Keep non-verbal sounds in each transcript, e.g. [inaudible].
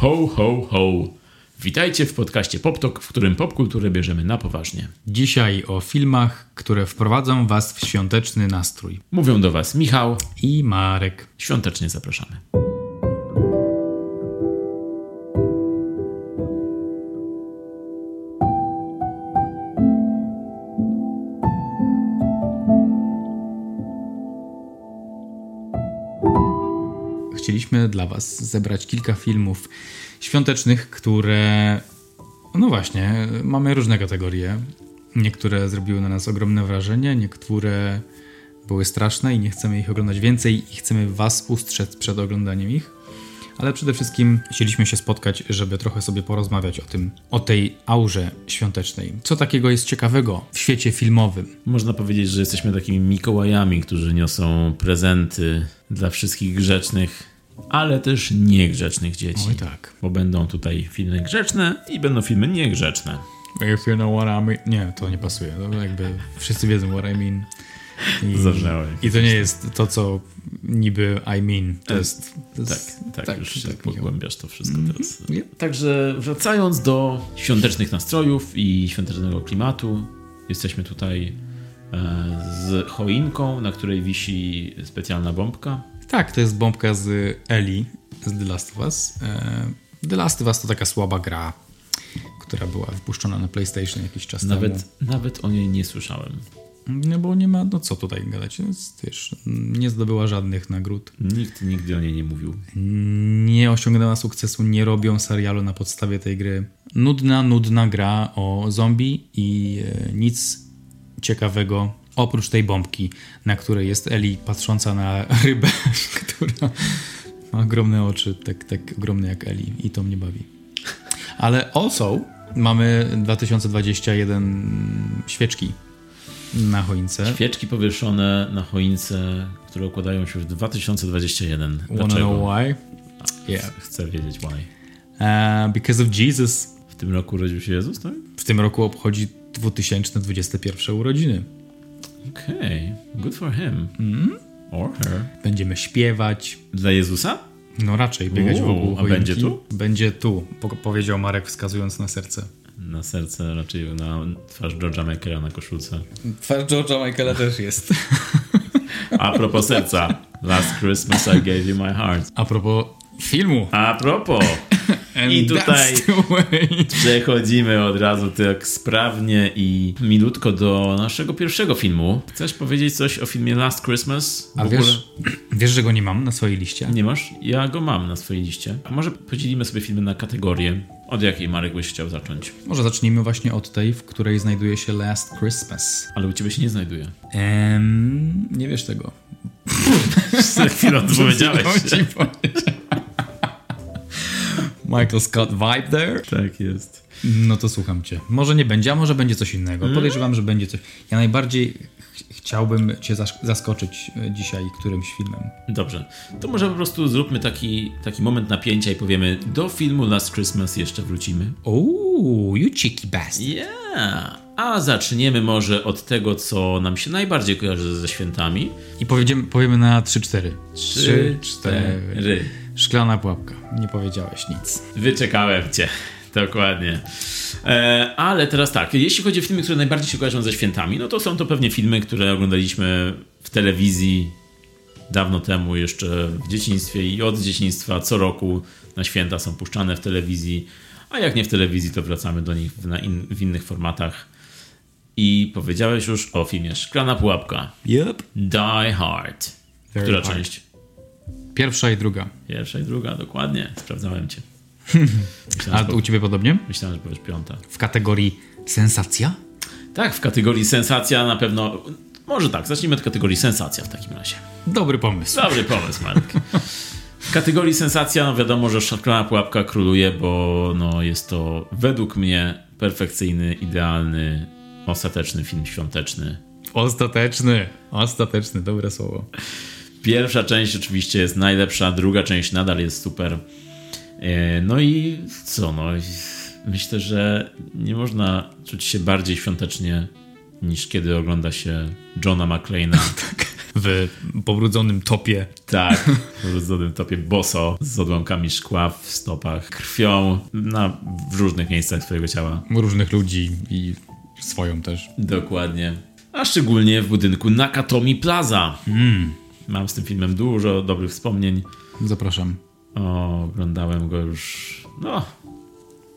Ho, ho, ho. Witajcie w podcaście PopTok, w którym popkulturę bierzemy na poważnie. Dzisiaj o filmach, które wprowadzą Was w świąteczny nastrój. Mówią do Was Michał. I Marek. Świątecznie zapraszamy. Chcieliśmy dla Was zebrać kilka filmów świątecznych, które. No właśnie, mamy różne kategorie. Niektóre zrobiły na nas ogromne wrażenie, niektóre były straszne i nie chcemy ich oglądać więcej i chcemy Was ustrzec przed oglądaniem ich. Ale przede wszystkim chcieliśmy się spotkać, żeby trochę sobie porozmawiać o tym, o tej aurze świątecznej. Co takiego jest ciekawego w świecie filmowym? Można powiedzieć, że jesteśmy takimi Mikołajami, którzy niosą prezenty dla wszystkich grzecznych, ale też niegrzecznych dzieci. Oj tak. Bo będą tutaj filmy grzeczne i będą filmy niegrzeczne. If you know what I mean. Nie, to nie pasuje. To jakby wszyscy wiedzą what I mean. I, Zabrzmiało I to nie jest to, co niby I mean. To jest. To Tak, jest tak, już się tak, pogłębiasz to wszystko Mhm. teraz. Nie. Także wracając do świątecznych nastrojów i świątecznego klimatu, jesteśmy tutaj e, z choinką, na której wisi specjalna bombka. Tak, to jest bombka z Eli z The Last of Us. E, The Last of Us to taka słaba gra, która była wypuszczona na PlayStation jakiś czas temu. Nawet, nawet o niej nie słyszałem. No bo nie ma, no co tutaj gadać, jest, wiesz, nie zdobyła żadnych nagród. Nikt nigdy o niej nie mówił. nie osiągnęła sukcesu, nie robią serialu na podstawie tej gry. Nudna, nudna gra o zombie i e, nic ciekawego oprócz tej bombki, na której jest Eli patrząca na [laughs] rybę, która ma ogromne oczy, tak, tak ogromne jak Eli i to mnie bawi. Ale also mamy 2021 świeczki na choince. Świeczki powieszone na choince, które układają się w 2021. Wanna know Dlaczego? why? Yeah. Chcę wiedzieć why. Uh, because of Jesus. W tym roku urodził się Jezus, tak? W tym roku obchodzi 2021 urodziny. Okej, good for him. Mm? Or her. Będziemy śpiewać, Dla Jezusa? no raczej biegać Uuu, wokół a będzie tu? Będzie tu, po- powiedział Marek wskazując na serce. Na serce, raczej na twarz George'a Michaela na koszulce. Twarz George'a Michaela też jest. [laughs] A propos serca. Last Christmas I gave you my heart. A propos filmu. A propos. [laughs] I tutaj przechodzimy od razu tak sprawnie i milutko do naszego pierwszego filmu. Chcesz powiedzieć coś o filmie Last Christmas? A wiesz, wiesz, że go nie mam na swojej liście? Nie masz? Ja go mam na swojej liście. A może podzielimy sobie filmy na kategorie. Od jakiej Marek byś chciał zacząć? Może zacznijmy właśnie od tej, w której znajduje się Last Christmas. Ale u ciebie się nie znajduje. Em, nie wiesz tego. Za chwilę to [laughs] powiedziałeś. Chciałem ci powiedzieć. Michael Scott vibe there. Tak jest. No to słucham cię. Może nie będzie, a może będzie coś innego. Mm. Podejrzewam, że będzie coś. Ja najbardziej ch- chciałbym cię zas- zaskoczyć e, dzisiaj którymś filmem. Dobrze. To może po prostu zróbmy taki, taki moment napięcia i powiemy do filmu Last Christmas jeszcze wrócimy. Ooo, you cheeky bastard. Yeah. A zaczniemy może od tego, co nam się najbardziej kojarzy ze świętami. I powiemy, powiemy na 3-4. Trzy, cztery. Szklana pułapka. Nie powiedziałeś nic. Wyczekałem cię. Dokładnie. E, ale teraz tak, jeśli chodzi o filmy, które najbardziej się kojarzą ze świętami, no to są to pewnie filmy, które oglądaliśmy w telewizji dawno temu, jeszcze w dzieciństwie i od dzieciństwa co roku na święta są puszczane w telewizji, a jak nie w telewizji, to wracamy do nich w, in, w innych formatach. I powiedziałeś już o filmie Szklana Pułapka. Yep. Die Hard. Very Która hard. część? Pierwsza i druga. Pierwsza i druga, dokładnie. Sprawdzałem cię. [laughs] A Myślałem, że, u ciebie podobnie? myślałem, że powiesz piąta. W kategorii sensacja? Tak, w kategorii sensacja na pewno. Może tak, zacznijmy od kategorii sensacja w takim razie. Dobry pomysł. Dobry pomysł, Marek. W kategorii sensacja, no wiadomo, że szklana pułapka króluje, bo no, jest to według mnie perfekcyjny, idealny, ostateczny film świąteczny. Ostateczny. Ostateczny, dobre słowo. Pierwsza część oczywiście jest najlepsza, druga część nadal jest super. E, No i co, no myślę, że nie można czuć się bardziej świątecznie niż kiedy ogląda się Johna McClane'a [laughs] w pobrudzonym topie. Tak, [laughs] w pobrudzonym topie boso, z odłamkami szkła w stopach, krwią na, w różnych miejscach swojego ciała. Różnych ludzi i swoją też. Dokładnie. A szczególnie w budynku Nakatomi Plaza. Mm. Mam z tym filmem dużo dobrych wspomnień. Zapraszam. O, oglądałem go już. No,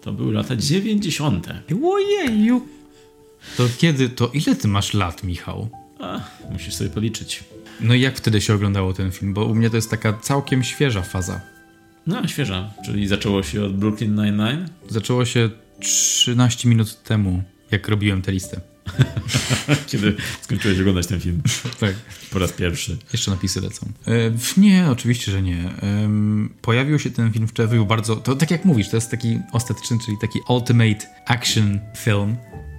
to były lata 90. Ojeju. To kiedy, to ile ty masz lat, Michał? A, musisz sobie policzyć. No i jak wtedy się oglądało ten film? Bo u mnie to jest taka całkiem świeża faza. No, świeża. Czyli zaczęło się od Brooklyn Nine-Nine? Zaczęło się 13 minut temu, jak robiłem tę listę. [laughs] Kiedy skończyłeś oglądać ten film. tak. Po raz pierwszy. Jeszcze napisy lecą. E, nie, oczywiście, że nie. E, pojawił się ten film w czerwcu bardzo... To tak jak mówisz, to jest taki ostateczny, czyli taki ultimate action film.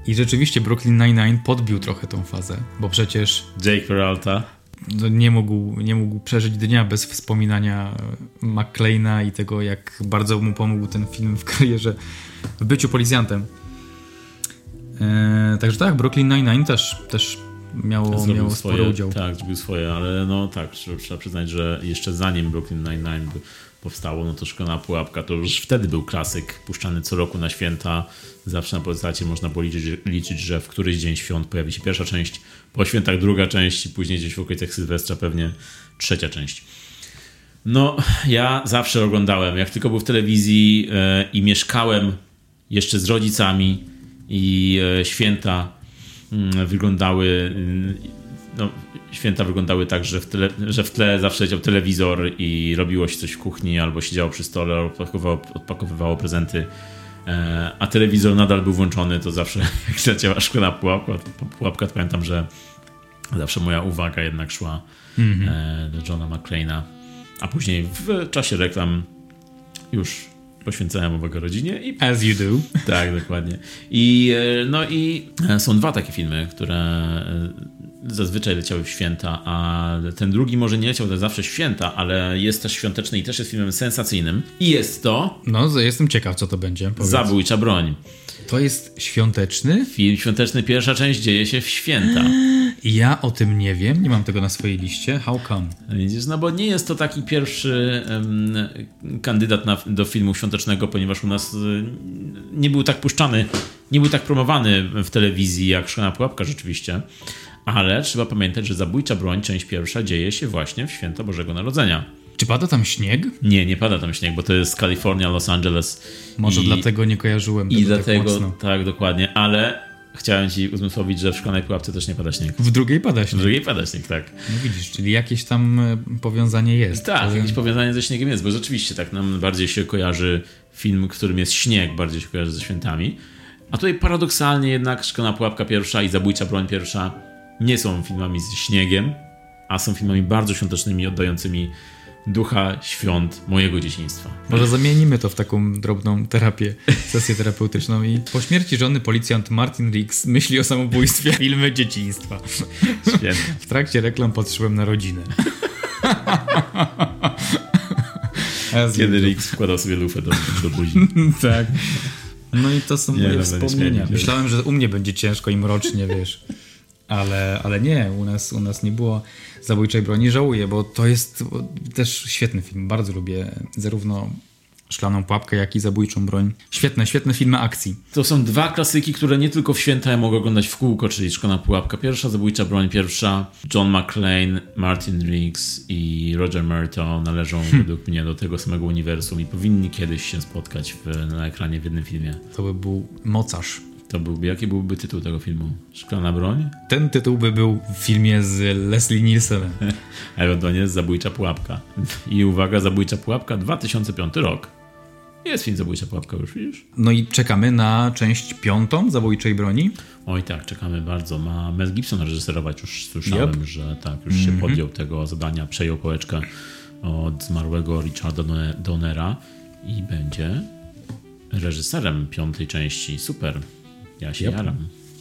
I rzeczywiście Brooklyn Nine-Nine podbił trochę tą fazę, bo przecież... Jake Peralta. No, nie, mógł, nie mógł przeżyć dnia bez wspominania McClaina i tego, jak bardzo mu pomógł ten film w karierze, w byciu policjantem. E, także tak, Brooklyn Nine-Nine też, też miało, miało swoje, spory udział. Tak, zrobił swoje, ale no tak, trzeba przyznać, że jeszcze zanim Brooklyn Nine-Nine powstało, no to Szklana Pułapka to już wtedy był klasyk puszczany co roku na święta. Zawsze na podstawie można było liczyć, liczyć, że w któryś dzień świąt pojawi się pierwsza część, po świętach druga część i później gdzieś w okolicach Sylwestra pewnie trzecia część. No, ja zawsze oglądałem, jak tylko był w telewizji yy, i mieszkałem jeszcze z rodzicami i yy, święta yy, wyglądały no, święta wyglądały tak, że w, tle, że w tle zawsze leciał telewizor i robiło się coś w kuchni, albo siedziało przy stole, odpakowywało, odpakowywało prezenty, e, a telewizor nadal był włączony, to zawsze [laughs] jak leciała szklana pułapka, pułapka, to pamiętam, że zawsze moja uwaga jednak szła mm -hmm. e, do Johna McClane'a, a później w czasie reklam już poświęcałem uwagę rodzinie. I... [laughs] As you do. Tak, dokładnie. I, e, no i e, są dwa takie filmy, które e, zazwyczaj leciały w święta, a ten drugi może nie leciał to zawsze w święta, ale jest też świąteczny i też jest filmem sensacyjnym. I jest to... No, jestem ciekaw, co to będzie. Powiedz. Zabójcza broń. To jest świąteczny? Film świąteczny, pierwsza część dzieje się w święta. Ja o tym nie wiem, nie mam tego na swojej liście. How come? Widzisz, no bo nie jest to taki pierwszy um, kandydat na, do filmu świątecznego, ponieważ u nas y, nie był tak puszczany, nie był tak promowany w telewizji jak Szklana Pułapka rzeczywiście. Ale trzeba pamiętać, że Zabójcza Broń, część pierwsza, dzieje się właśnie w święto Bożego Narodzenia. Czy pada tam śnieg? Nie, nie pada tam śnieg, bo to jest Kalifornia, Los Angeles. Może i, dlatego nie kojarzyłem tego I dlatego, tak, mocno. tak, dokładnie, ale chciałem ci uzmysłowić, że w szklanej pułapce też nie pada śnieg. W drugiej pada śnieg. W drugiej pada śnieg, tak. No widzisz, czyli jakieś tam e, powiązanie jest. Tak, to... jakieś powiązanie ze śniegiem jest, bo rzeczywiście tak nam bardziej się kojarzy film, którym jest śnieg, bardziej się kojarzy ze świętami. A tutaj paradoksalnie jednak Szklana Pułapka pierwsza i Zabójcza Broń pierwsza nie są filmami ze śniegiem, a są filmami bardzo świątecznymi, oddającymi ducha świąt mojego dzieciństwa. Może zamienimy to w taką drobną terapię, sesję terapeutyczną i po śmierci żony policjant Martin Riggs myśli o samobójstwie [laughs] filmy dzieciństwa. Świetnie. W trakcie reklam patrzyłem na rodzinę. [laughs] Kiedy Riggs wkładał sobie lufę do, do buzi. [laughs] tak. No i to są nie, moje wspomnienia. Myślałem, że u mnie będzie ciężko i mrocznie, wiesz. Ale, ale nie, u nas, u nas nie było zabójczej broni. Żałuję, bo to jest też świetny film. Bardzo lubię zarówno Szklaną Pułapkę, jak i Zabójczą Broń. Świetne, świetne filmy akcji. To są dwa klasyki, które nie tylko w święta ja mogę oglądać w kółko, czyli Szklana Pułapka pierwsza, Zabójcza Broń pierwsza. John McClane, Martin Riggs i Roger Merto należą hmm. według mnie do tego samego uniwersum i powinni kiedyś się spotkać w, na ekranie w jednym filmie. To by był mocarz. To byłby, jaki byłby tytuł tego filmu? Szklana broń? Ten tytuł by był w filmie z Leslie Nielsenem. [laughs] Ewentualnie Zabójcza Pułapka. I uwaga, Zabójcza Pułapka 2005 rok. Jest film Zabójcza Pułapka już, widzisz? No i czekamy na część piątą Zabójczej Broni. Oj tak, czekamy bardzo. Ma Mel Gibson reżyserować, już słyszałem, yep. że tak, już mm -hmm. się mhm. podjął tego zadania, przejął pałeczkę od zmarłego Richarda Donnera i będzie reżyserem piątej części. Super. Ja się yep. jaram.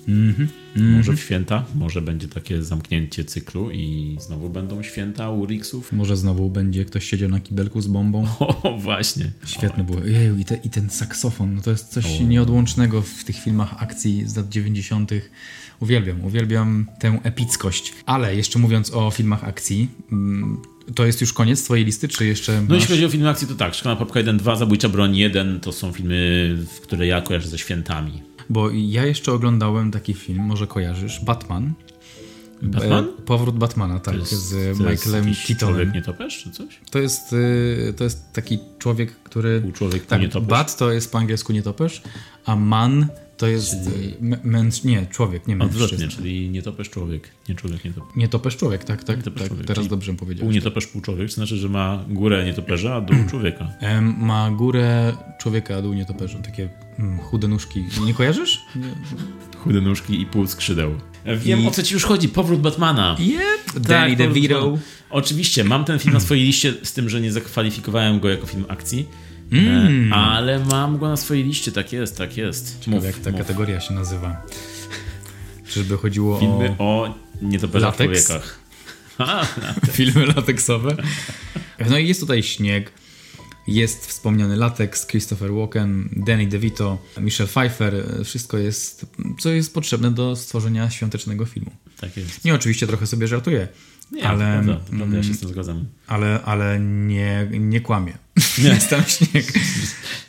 Mm-hmm. Może w święta, może będzie takie zamknięcie cyklu i znowu będą święta Urixów. Może znowu będzie ktoś siedział na kibelku z bombą. [laughs] O, właśnie. Świetne było. Jeju, i, te, i ten saksofon, no to jest coś o. nieodłącznego w tych filmach akcji z lat 90. Uwielbiam, uwielbiam tę epickość. Ale jeszcze mówiąc o filmach akcji, mm, to jest już koniec twojej listy, czy jeszcze masz... No jeśli chodzi o filmy akcji, to tak. Szklana Papka 1, 2, Zabójcza Broń 1 to są filmy, które ja kojarzę ze świętami. Bo ja jeszcze oglądałem taki film, może kojarzysz, Batman. Batman? E, powrót Batmana, tak, jest, z Michaelem Keatonem. Człowiek nietoperz, czy coś? To jest, y, to jest taki człowiek, który... Pół człowiek, tak, nietoperz. Bat to jest po angielsku nietoperz, a man to jest czyli... męż... nie, człowiek, nie mężczyzna. Odwrotnie, czyli nietoperz człowiek, nie człowiek nietoperz. Nietoperz człowiek, tak, tak, tak człowiek. teraz czyli dobrze powiedział. Pół nietoperz, pół człowiek, to znaczy, że ma górę nietoperza, a dół człowieka. [clears throat] ma górę człowieka, a dół nietoperza, takie mm, chude nóżki. Nie kojarzysz? Nie. Chude nóżki i pół skrzydeł. Wiem, I... o co ci już chodzi, powrót Batmana. Yep, Danny tak, DeVito. Oczywiście, mam ten film na swojej liście, z tym, że nie zakwalifikowałem go jako film akcji. Mm. Ale mam go na swojej liście, tak jest, tak jest. Ciekawe, mów, jak ta mów. kategoria się nazywa. Czyżby chodziło Filmy o... o nietoperzach człowiekach. [laughs] A, Filmy lateksowe. No i jest tutaj śnieg. Jest wspomniany lateks, Christopher Walken, Danny DeVito, Michelle Pfeiffer. Wszystko jest, co jest potrzebne do stworzenia świątecznego filmu. Tak jest. Nie, oczywiście trochę sobie żartuję. Nie, ale, prawda, prawda, ja się z tym zgadzam. Ale, ale nie, nie kłamie. Nie. [laughs] jest tam śnieg.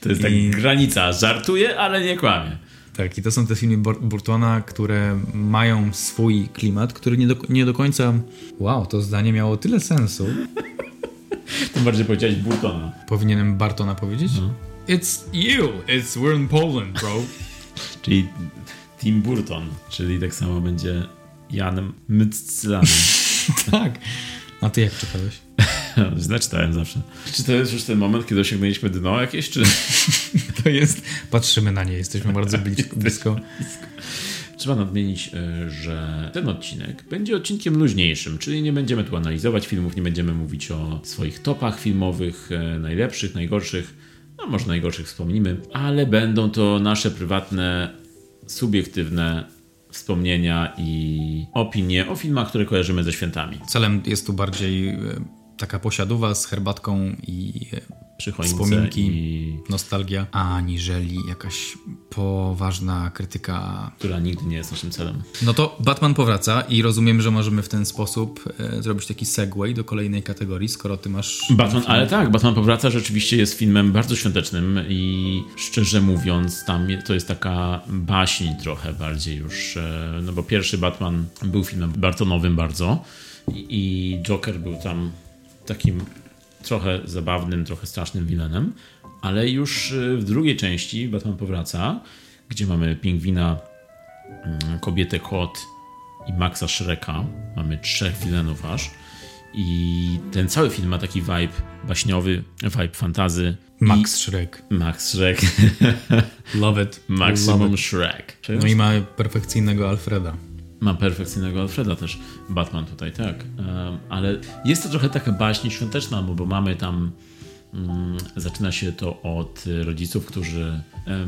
To jest tak I... tak granica. Żartuje, ale nie kłamie. Tak, i to są te filmy Burtona, które mają swój klimat, który nie do, nie do końca. Wow, to zdanie miało tyle sensu. [laughs] Tym bardziej powiedziałeś Burtona. Powinienem Bartona powiedzieć? No. It's you! It's we're in Poland, bro. [laughs] czyli Tim Burton, czyli tak samo będzie Janem Myclanem. [laughs] tak. A ty jak czytałeś? [laughs] Źle czytałem zawsze. Czy to jest już ten moment, kiedy osiągnęliśmy dno jakieś, czy... [laughs] to jest... Patrzymy na nie, jesteśmy bardzo blisko. blisko. Trzeba nadmienić, e, że ten odcinek będzie odcinkiem luźniejszym, czyli nie będziemy tu analizować filmów, nie będziemy mówić o swoich topach filmowych, e, najlepszych, najgorszych, no może najgorszych wspomnimy, ale będą to nasze prywatne, subiektywne wspomnienia i opinie o filmach, które kojarzymy ze świętami. Celem jest tu bardziej e, taka posiadowa z herbatką i wspominki, i... nostalgia, aniżeli jakaś poważna krytyka. Która nigdy nie jest naszym celem. No to Batman powraca i rozumiem, że możemy w ten sposób e, zrobić taki segway do kolejnej kategorii, skoro ty masz... Batman, ale tak, Batman powraca rzeczywiście jest filmem bardzo świątecznym i szczerze mówiąc tam to jest taka baśń trochę bardziej już, e, no bo pierwszy Batman był filmem Bartonowym bardzo i Joker był tam takim trochę zabawnym, trochę strasznym vilanem, ale już y, w drugiej części Batman powraca, gdzie mamy pingwina, mm, kobietę kot i Maxa Shreka. Mamy trzech vilanów aż. I ten cały film ma taki vibe baśniowy, vibe fantazy. Max Shrek. Max Shrek. Love it. [laughs] Maximum Love it. Shrek. No i mamy perfekcyjnego Alfreda. Ma perfekcyjnego Alfreda też, Batman tutaj, tak. Ale jest to trochę taka baśń świąteczna, bo, mamy tam mm, zaczyna się to od rodziców, którzy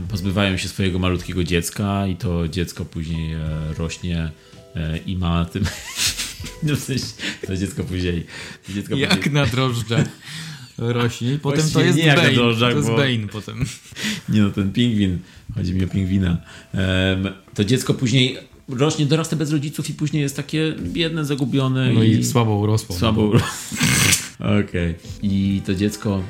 pozbywają się swojego malutkiego dziecka i to dziecko później e, rośnie e, i ma tym... [laughs] No w sensie, to dziecko później... Dziecko Jak później... na drożdżach rośnie. [laughs] Potem Właściwie to jest nie Bane. To jest bo... Bane potem. [laughs] Nie no, ten pingwin, chodzi mi o pingwina. to dziecko później rośnie, dorasta bez rodziców i później jest takie biedne, zagubione. No i, i słabo urosło. Słabo urosło. [laughs] Okej. Okay. I to dziecko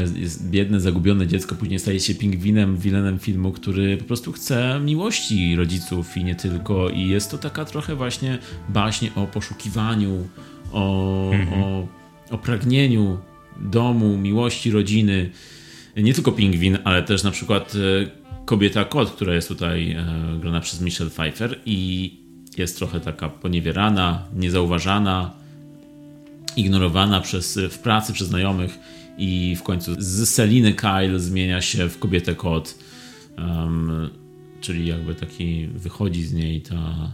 jest, jest biedne, zagubione dziecko, później staje się pingwinem, wilenem filmu, który po prostu chce miłości rodziców i nie tylko. I jest to taka trochę właśnie baśnie o poszukiwaniu, o, mhm. o, o pragnieniu domu, miłości, rodziny. Nie tylko pingwin, ale też na przykład e, kobieta kot, która jest tutaj e, grana przez Michelle Pfeiffer i jest trochę taka poniewierana, niezauważana, ignorowana przez, w pracy przez znajomych i w końcu z Seliny Kyle zmienia się w kobietę kot, um, czyli jakby taki wychodzi z niej ta,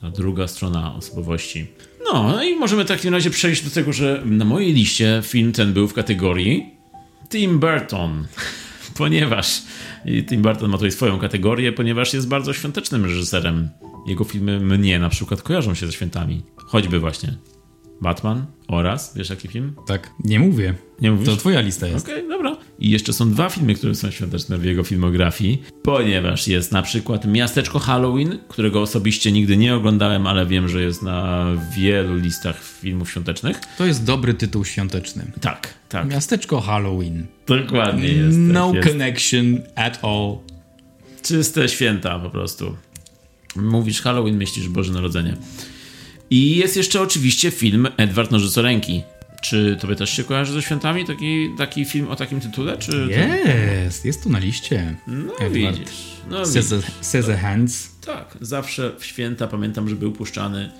ta druga strona osobowości. No i możemy w takim razie przejść do tego, że na mojej liście film ten był w kategorii Tim Burton. [laughs] ponieważ Tim Burton ma tutaj swoją kategorię, ponieważ jest bardzo świątecznym reżyserem. Jego filmy mnie na przykład kojarzą się ze świętami. Choćby właśnie Batman oraz, wiesz jaki film? Tak, nie mówię. Nie mówisz? To twoja lista jest. Okej, okay, dobra. I jeszcze są dwa filmy, które są świąteczne w jego filmografii, ponieważ jest na przykład Miasteczko Halloween, którego osobiście nigdy nie oglądałem, ale wiem, że jest na wielu listach filmów świątecznych. To jest dobry tytuł świąteczny. Tak, tak. Miasteczko Halloween. Dokładnie jest. No jest. connection at all. Czyste święta po prostu. Mówisz Halloween, myślisz Boże Narodzenie. I jest jeszcze oczywiście film Edward Nożycoręki. Czy tobie też się kojarzy ze świętami taki, taki film o takim tytule? Czy jest, to... jest tu na liście. No Edward. widzisz. No Cesar Hands. Tak, zawsze w święta pamiętam, że był puszczany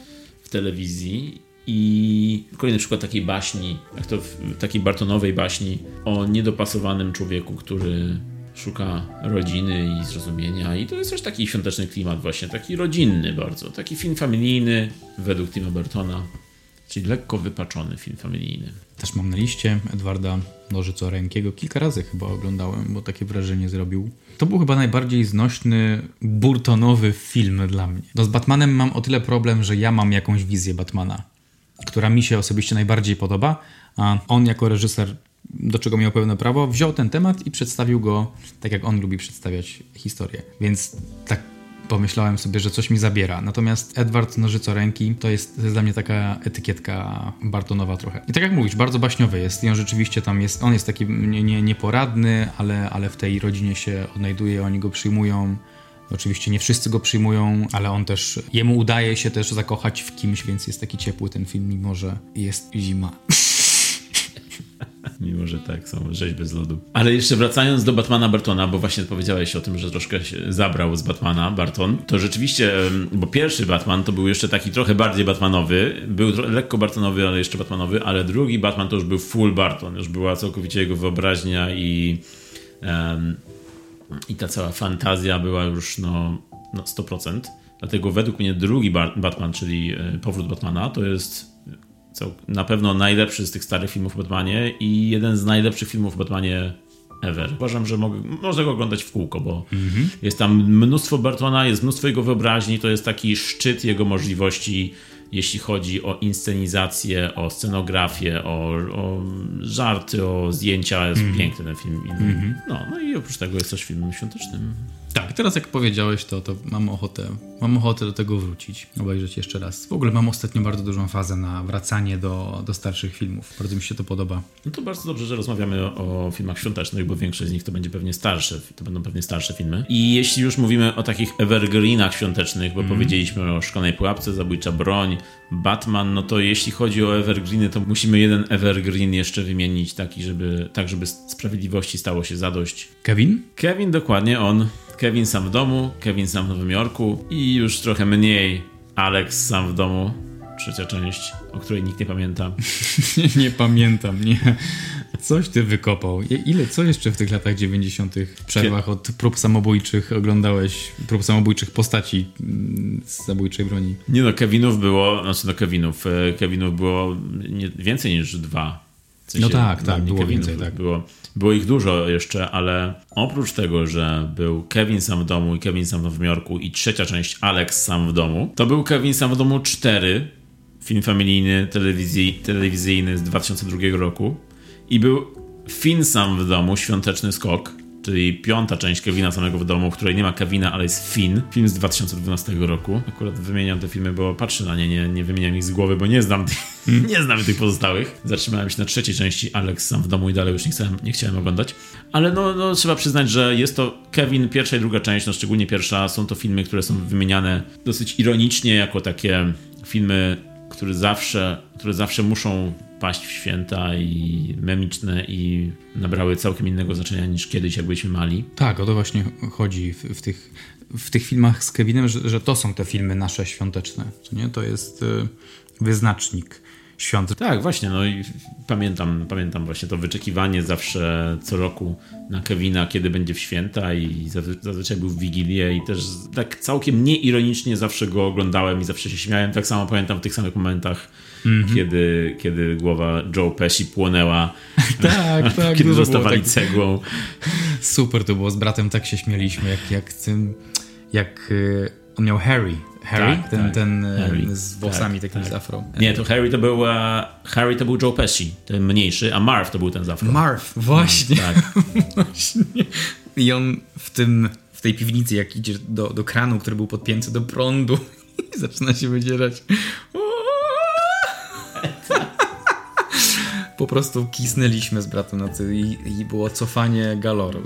w telewizji i kolejny przykład takiej baśni, jak to w takiej Bartonowej baśni o niedopasowanym człowieku, który szuka rodziny i zrozumienia i to jest też taki świąteczny klimat właśnie, taki rodzinny bardzo, taki film familijny według Tima Burtona, czyli lekko wypaczony film familijny. Też mam na liście Edwarda Nożyco-Rękiego, kilka razy chyba oglądałem, bo takie wrażenie zrobił. To był chyba najbardziej znośny, burtonowy film dla mnie. No z Batmanem mam o tyle problem, że ja mam jakąś wizję Batmana, która mi się osobiście najbardziej podoba, a on jako reżyser do czego miał pełne prawo, wziął ten temat i przedstawił go tak, jak on lubi przedstawiać historię. Więc tak pomyślałem sobie, że coś mi zabiera. Natomiast Edward Nożycoręki to jest, to jest dla mnie taka etykietka Bartonowa trochę. I tak jak mówisz, bardzo baśniowy jest i on rzeczywiście tam jest, on jest taki nie, nie, nieporadny, ale, ale w tej rodzinie się odnajduje, oni go przyjmują. Oczywiście nie wszyscy go przyjmują, ale on też, jemu udaje się też zakochać w kimś, więc jest taki ciepły ten film, mimo że jest zima. [laughs] Mimo, że tak, są rzeźby z lodu. Ale jeszcze wracając do Batmana Bartona, bo właśnie powiedziałeś o tym, że troszkę się zabrał z Batmana Barton, to rzeczywiście, bo pierwszy Batman to był jeszcze taki trochę bardziej Batmanowy, był lekko Bartonowy, ale jeszcze Batmanowy, ale drugi Batman to już był full Barton, już była całkowicie jego wyobraźnia i um, i ta cała fantazja była już no, no 100%. Dlatego według mnie drugi Batman, czyli e, powrót Batmana, to jest na pewno najlepszy z tych starych filmów Batmanie i jeden z najlepszych filmów Batmanie ever. Uważam, że mogę, można go oglądać w kółko, bo mm-hmm. jest tam mnóstwo Bartona, jest mnóstwo jego wyobraźni, to jest taki szczyt jego możliwości, jeśli chodzi o inscenizację, o scenografię, o, o żarty, o zdjęcia. Jest mm-hmm. piękny ten film. Mm-hmm. No, no i oprócz tego jest też filmem świątecznym. Tak, teraz jak powiedziałeś to, to mam ochotę, mam ochotę do tego wrócić, obejrzeć jeszcze raz. W ogóle mam ostatnio bardzo dużą fazę na wracanie do, do starszych filmów. Bardzo mi się to podoba. No to bardzo dobrze, że rozmawiamy o, o filmach świątecznych, bo większość z nich to będzie pewnie starsze, to będą pewnie starsze filmy. I jeśli już mówimy o takich evergreenach świątecznych, bo mm. powiedzieliśmy o Szklanej Pułapce, Zabójcza Broń, Batman, no to jeśli chodzi o evergreeny, to musimy jeden evergreen jeszcze wymienić, taki, żeby, tak żeby sprawiedliwości stało się zadość. Kevin? Kevin, dokładnie, on Kevin sam w domu, Kevin sam w Nowym Jorku i już trochę mniej Alex sam w domu. Trzecia część, o której nikt nie pamięta. [laughs] nie, pamiętam, nie. Coś ty wykopał. Ile, co jeszcze w tych latach 90. przerwach od prób samobójczych oglądałeś, prób samobójczych postaci mm, z zabójczej broni? Nie no, Kevinów było, znaczy no Kevinów, e, Kevinów było nie, więcej niż dwa. W sensie, no tak, tak, było Kevinów więcej, tak. Było, było ich dużo jeszcze, ale oprócz tego, że był Kevin sam w domu i Kevin sam w Nowym Jorku i trzecia część Alex sam w domu, to był Kevin sam w domu 4, film familijny, telewizji, telewizyjny z 2002 roku i był Fin sam w domu, Świąteczny Skok, czyli piąta część Kevina samego w domu, w której nie ma Kevina, ale jest Finn. Film z 2012 roku. Akurat wymieniam te filmy, bo patrzę na nie, nie, nie wymieniam ich z głowy, bo nie znam, [laughs] nie znam tych pozostałych. Zatrzymałem się na trzeciej części Alex sam w domu i dalej już nie chciałem, nie chciałem oglądać. Ale no, no, trzeba przyznać, że jest to Kevin, pierwsza i druga część, no szczególnie pierwsza, są to filmy, które są wymieniane dosyć ironicznie, jako takie filmy, które zawsze, które zawsze muszą paść w święta i memiczne i nabrały całkiem innego znaczenia niż kiedyś, jak byliśmy mali. Tak, o to właśnie chodzi w, w tych, w tych filmach z Kevinem, że, że, to są te filmy nasze świąteczne. nie? To jest y, wyznacznik świąt. Tak, właśnie, no i pamiętam, pamiętam właśnie to wyczekiwanie zawsze co roku na Kevina, kiedy będzie w święta i zazwyczaj był w Wigilię i też tak całkiem nieironicznie zawsze go oglądałem i zawsze się śmiałem. Tak samo pamiętam w tych samych momentach, mm -hmm. kiedy, kiedy głowa Joe Pesci płonęła. [laughs] tak, tak. [laughs] kiedy zostawali tak... cegłą. Super to było, z bratem tak się śmieliśmy, jak, jak tym, jak y, on miał Harry Harry? Tak, ten, tak. ten e, Harry. z włosami tak, takim tak. z afro. Nie, to Harry to był uh, Harry to był Joe Pesci, ten mniejszy, a Marv to był ten z afro. Marv, właśnie. tak. [laughs] właśnie. I on w tym, w tej piwnicy, jak idzie do, do kranu, który był podpięty do prądu [laughs] i zaczyna się wydzierać. [laughs] po prostu kisnęliśmy z bratem na to i, i było cofanie galoru.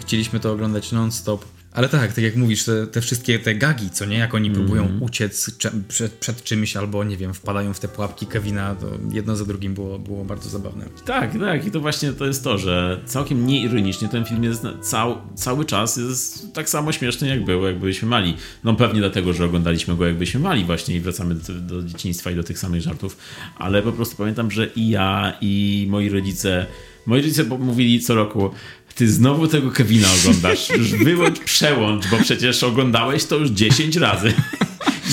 Chcieliśmy to oglądać non-stop ale tak, tak jak mówisz, te, te wszystkie te gagi, co nie, jak oni mm. próbują uciec przed, przed, czymś albo, nie wiem, wpadają w te pułapki Kevina, to jedno za drugim było, było bardzo zabawne. Tak, tak i to właśnie to jest to, że całkiem nieironicznie ten film jest cał, cały czas jest tak samo śmieszny jak był, jak byliśmy mali. No pewnie dlatego, że oglądaliśmy go jak byliśmy mali właśnie i wracamy do, do dzieciństwa i do tych samych żartów, ale po prostu pamiętam, że i ja i moi rodzice Moi rodzice mówili co roku, ty znowu tego Kevina oglądasz. Już wyłącz, przełącz, bo przecież oglądałeś to już 10 razy.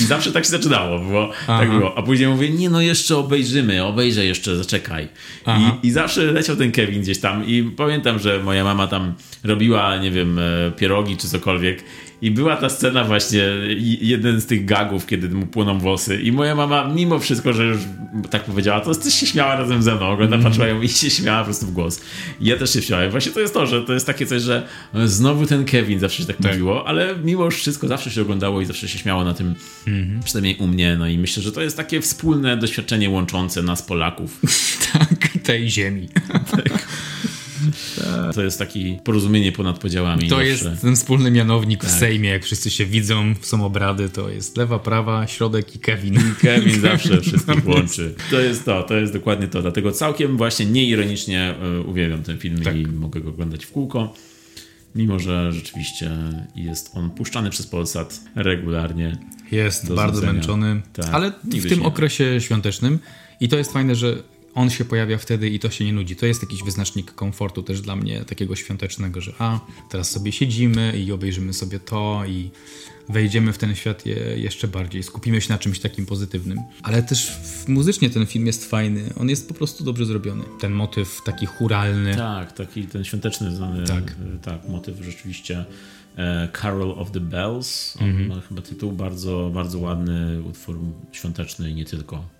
I zawsze tak się zaczynało, bo tak było. A później mówię, nie no, jeszcze obejrzymy, obejrzę jeszcze, zaczekaj. I, I, zawsze leciał ten Kevin gdzieś tam i pamiętam, że moja mama tam robiła, nie wiem, e, pierogi czy cokolwiek i była ta scena właśnie, jeden z tych gagów, kiedy mu płoną włosy. I moja mama, mimo wszystko, że już tak powiedziała, to też się śmiała razem ze mną. Ogląda, mm. patrzyła ją i się śmiała po prostu w głos. I ja też się śmiałem. Właśnie to jest to, że to jest takie coś, że znowu ten Kevin zawsze się tak, tak. mówiło, ale mimo wszystko zawsze się oglądało i zawsze się śmiało na tym, mm. przynajmniej u mnie. No i myślę, że to jest takie wspólne doświadczenie łączące nas Polaków. [laughs] tak, tej ziemi. tak. To jest takie porozumienie ponad podziałami. To zawsze. jest ten wspólny mianownik tak. w Sejmie, jak wszyscy się widzą, są obrady, to jest lewa, prawa, środek i Kevin. I [laughs] Kevin zawsze wszystkich łączy. To jest to, to jest dokładnie to. Dlatego całkiem właśnie nieironicznie e, uwielbiam ten film tak. i mogę go oglądać w kółko. Mimo, że rzeczywiście jest on puszczany przez Polsat regularnie. Jest bardzo zmęczony, tak. ale w tym okresie świątecznym. I to jest fajne, że on się pojawia wtedy i to się nie nudzi. To jest jakiś wyznacznik komfortu też dla mnie, takiego świątecznego, że a, teraz sobie siedzimy i obejrzymy sobie to i wejdziemy w ten świat je, jeszcze bardziej, skupimy się na czymś takim pozytywnym. Ale też muzycznie ten film jest fajny, on jest po prostu dobrze zrobiony. Ten motyw taki churalny. Tak, taki ten świąteczny znany tak, tak motyw rzeczywiście. E, Carol of the Bells, on mm -hmm. ma chyba tytuł bardzo, bardzo ładny, utwór świąteczny i nie tylko.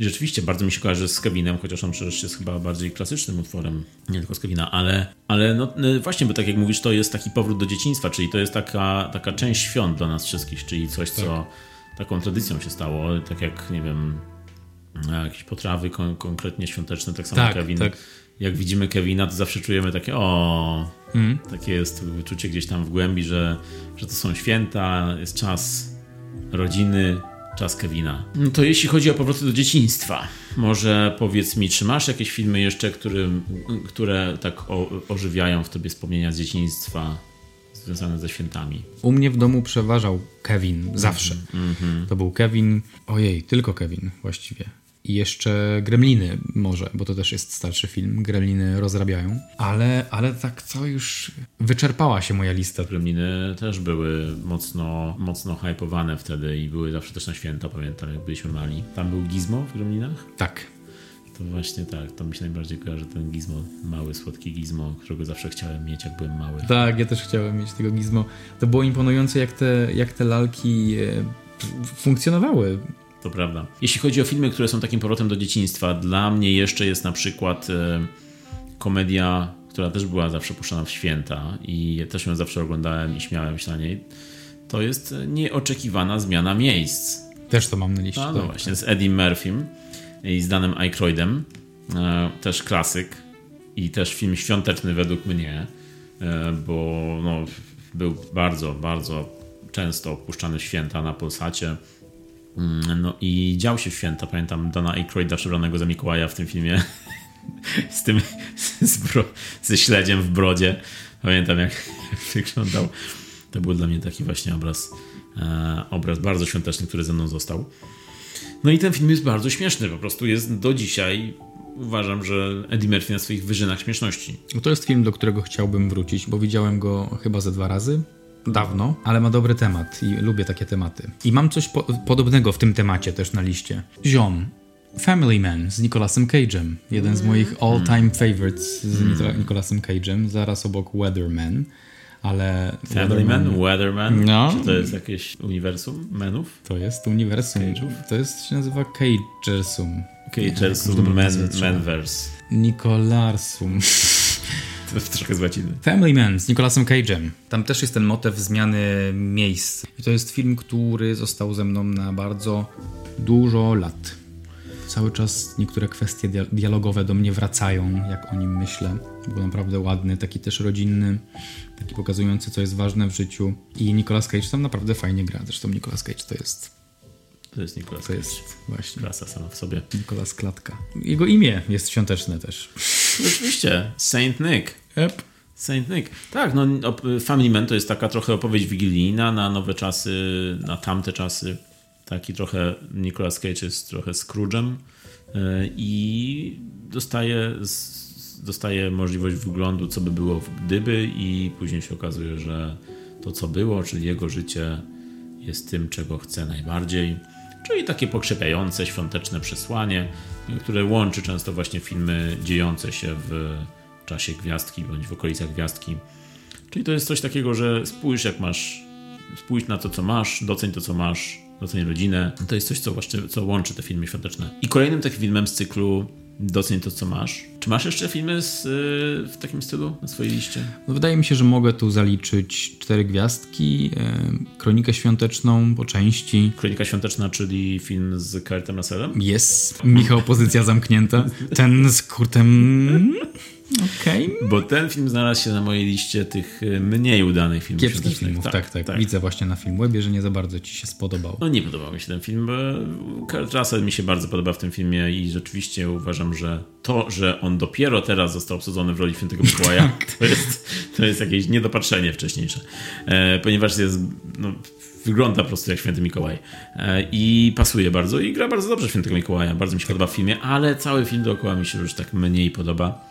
I rzeczywiście bardzo mi się kojarzy z Kevinem, chociaż on przecież jest chyba bardziej klasycznym utworem, nie tylko z Kevina, ale, ale no, no, właśnie, bo tak jak mówisz, to jest taki powrót do dzieciństwa, czyli to jest taka, taka część świąt dla nas wszystkich, czyli coś, tak. co taką tradycją się stało, tak jak, nie wiem, jakieś potrawy kon konkretnie świąteczne, tak samo tak, Kevin. Tak. Jak widzimy Kevina, to zawsze czujemy takie o, mm. takie jest uczucie gdzieś tam w głębi, że, że to są święta, jest czas rodziny, czas Kevina. No to jeśli chodzi o powroty do dzieciństwa, może powiedz mi, czy masz jakieś filmy jeszcze, które, które tak o, ożywiają w tobie wspomnienia z dzieciństwa związane ze świętami? U mnie w domu przeważał Kevin, zawsze. Mm -hmm. To był Kevin, ojej, tylko Kevin właściwie. I jeszcze Gremliny może, bo to też jest starszy film. Gremliny rozrabiają. Ale, ale tak co już wyczerpała się moja lista. Gremliny też były mocno, mocno hypowane wtedy i były zawsze też na święta, pamiętam jak byliśmy mali. Tam był Gizmo w Gremlinach? Tak. To właśnie tak, to mi się najbardziej kojarzy ten gizmo, mały, słodki gizmo, którego zawsze chciałem mieć, jak byłem mały. Tak, ja też chciałem mieć tego gizmo. To było imponujące, jak te, jak te lalki e, funkcjonowały to prawda. Jeśli chodzi o filmy, które są takim powrotem do dzieciństwa, dla mnie jeszcze jest na przykład e, komedia, która też była zawsze puszczana w święta i też ją zawsze oglądałem i śmiałem się na niej. To jest nieoczekiwana zmiana miejsc. Też to mam na liście. No, no właśnie, z Eddie Murphym i z Danem Aykroydem. E, też klasyk i też film świąteczny według mnie, e, bo no, był bardzo, bardzo często opuszczany w święta na Polsacie no i dział się święta. Pamiętam Dana Aykroyda przebranego za Mikołaja w tym filmie. [laughs] z tym, z bro, ze śledziem w brodzie. Pamiętam jak, jak [laughs] wyglądał. To był dla mnie taki właśnie obraz, e, obraz bardzo świąteczny, który ze mną został. No i ten film jest bardzo śmieszny, po prostu jest do dzisiaj uważam, że Eddie Murphy na swoich wyżynach śmieszności. To jest film, do którego chciałbym wrócić, bo widziałem go chyba ze dwa razy. Dawno, ale ma dobry temat i lubię takie tematy. I mam coś po podobnego w tym temacie też na liście. Ziom, Family Man z Nicolasem Cage'em. Jeden z moich all-time favorites z mm. Nicolasem Cage'em, zaraz obok Weatherman. Ale Family Man, Weatherman? No. Czy to jest jakieś uniwersum menów? To jest uniwersum. Cage'ów? To jest, się nazywa Cagersum. Cagersum Man, Manverse. Nicolarsum. [laughs] To trochę z łaciny. Family Man z Nicolasem Cage'em. Tam też jest ten motyw zmiany miejsc. I to jest film, który został ze mną na bardzo dużo lat cały czas niektóre kwestie dialogowe do mnie wracają, jak o nim myślę. Był naprawdę ładny, taki też rodzinny, taki pokazujący, co jest ważne w życiu. I Nicolas Cage tam naprawdę fajnie gra. Zresztą Nicolas Cage to jest to jest Nicolas To jest właśnie. Klasa sama w sobie. Nicolas Klatka. Jego imię jest świąteczne też. Oczywiście. Saint Nick. Yep. Saint Nick. Tak, no Family Man to jest taka trochę opowieść wigilijna na nowe czasy, na tamte czasy. Taki trochę Nicolas Cage jest trochę Scrooge'em e, i dostaje, dostaje możliwość wyglądu, co by było gdyby i później się okazuje, że to co było, czyli jego życie jest tym, czego chce najbardziej. Czyli takie pokrzepiające, świąteczne przesłanie, które łączy często właśnie filmy dziejące się w czasie gwiazdki bądź w okolicach gwiazdki. Czyli to jest coś takiego, że spójrz jak masz, spójrz na to, co masz, doceń to, co masz, doceń rodzinę. To jest coś, co, właśnie, co łączy te filmy świąteczne. I kolejnym takim filmem z cyklu Doceń to, co masz. Czy masz jeszcze filmy z, yy, w takim stylu na swojej liście? No wydaje mi się, że mogę tu zaliczyć Cztery Gwiazdki, yy, Kronikę Świąteczną po części. Kronika Świąteczna, czyli film z Kurtem Russellem? Jest. Michał, pozycja zamknięta. Ten z Kurtem... Okej. Okay. Bo ten film znalazł się na mojej liście tych y, mniej udanych filmów. Kiepskich filmów, tak tak, tak, tak, Widzę właśnie na Filmwebie, że nie za bardzo ci się spodobał. No nie podobał mi się ten film, bo Kurt Russell mi się bardzo podoba w tym filmie i rzeczywiście uważam, że to, że on dopiero teraz został obsadzony w roli Świętego Mikołaja, [laughs] tak. to, jest, to jest jakieś niedopatrzenie wcześniejsze. E, ponieważ jest no, wygląda po prostu jak święty Mikołaj. E, I pasuje bardzo i gra bardzo dobrze świętego Mikołaja. Bardzo mi się podoba w filmie, ale cały film dookoła mi się już tak mniej podoba.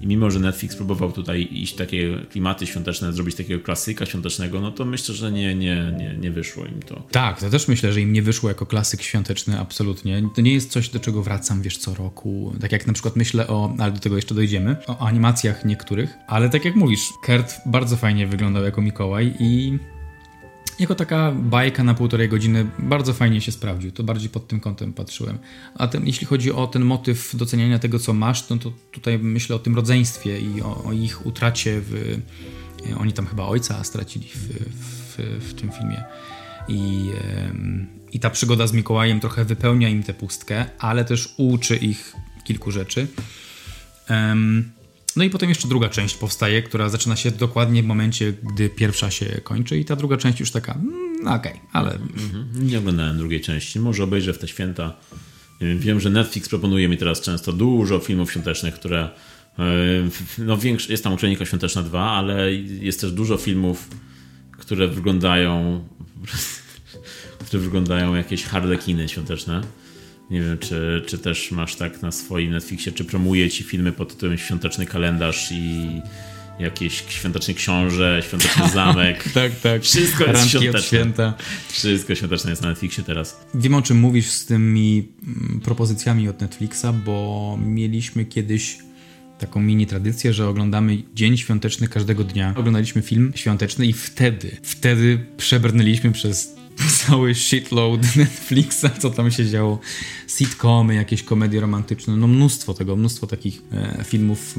I mimo, że Netflix próbował tutaj iść takie klimaty świąteczne, zrobić takiego klasyka świątecznego, no to myślę, że nie, nie, nie, nie wyszło im to. Tak, to też myślę, że im nie wyszło jako klasyk świąteczny, absolutnie. To nie jest coś, do czego wracam, wiesz, co roku. Tak jak na przykład myślę o, ale do tego jeszcze dojdziemy, o animacjach niektórych, ale tak jak mówisz, Kurt bardzo fajnie wyglądał jako Mikołaj i jako taka bajka na półtorej godziny bardzo fajnie się sprawdził. To bardziej pod tym kątem patrzyłem. A ten, jeśli chodzi o ten motyw doceniania tego, co masz, no to tutaj myślę o tym rodzeństwie i o, o ich utracie w... Oni tam chyba ojca stracili w, w, w tym filmie. I, I ta przygoda z Mikołajem trochę wypełnia im tę pustkę, ale też uczy ich kilku rzeczy. Um, no i potem jeszcze druga część powstaje, która zaczyna się dokładnie w momencie, gdy pierwsza się kończy i ta druga część już taka, mm, okej, okay, ale... Mhm. Nie oglądałem drugiej części, może obejrzę w te święta. Wiem, że Netflix proponuje mi teraz często dużo filmów świątecznych, które e, no większe, jest tam Kronika Świąteczna 2, ale jest też dużo filmów, które wyglądają [laughs] które wyglądają jakieś harlekiny świąteczne. Nie wiem, czy, czy też masz tak na swoim Netflixie, czy promuje ci filmy pod tytułem Świąteczny kalendarz i jakieś świąteczne książę, świąteczny [laughs] zamek. tak, tak. Wszystko jest świąteczne. święta. Wszystko świąteczne jest na Netflixie teraz. Wiem o czym mówisz z tymi mm, propozycjami od Netflixa, bo mieliśmy kiedyś taką mini tradycję, że oglądamy dzień świąteczny każdego dnia. Oglądaliśmy film świąteczny i wtedy, wtedy przebrnęliśmy przez cały shitload [laughs] Netflixa, co tam się działo. Sitcomy, jakieś komedie romantyczne, no mnóstwo tego, mnóstwo takich e, filmów,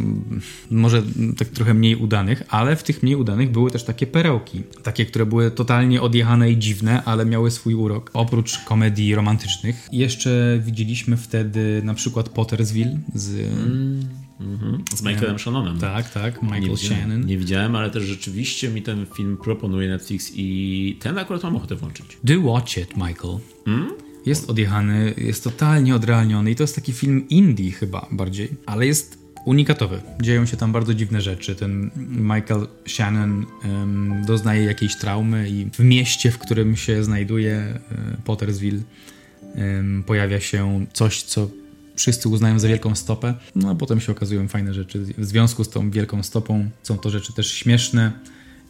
może tak trochę mniej udanych, ale w tych mniej udanych były też takie perełki. Takie, które były totalnie odjechane i dziwne, ale miały swój urok. Oprócz komedii romantycznych. Jeszcze widzieliśmy wtedy na przykład Pottersville z... Mm Mhm. Z Michaelem Shannonem. Tak, tak, Michael nie Shannon. Nie widziałem, ale też rzeczywiście mi ten film proponuje Netflix i ten akurat mam ochotę włączyć. Do watch it, Michael. Hmm? Jest odjechany, jest totalnie odrealniony i to jest taki film indie chyba bardziej, ale jest unikatowy. Dzieją się tam bardzo dziwne rzeczy. Ten Michael Shannon um, doznaje jakiejś traumy i w mieście, w którym się znajduje, uh, Pottersville, ym, pojawia się coś, co wszyscy uznają za wielką stopę, no a potem się okazują fajne rzeczy. W związku z tą wielką stopą są to rzeczy też śmieszne,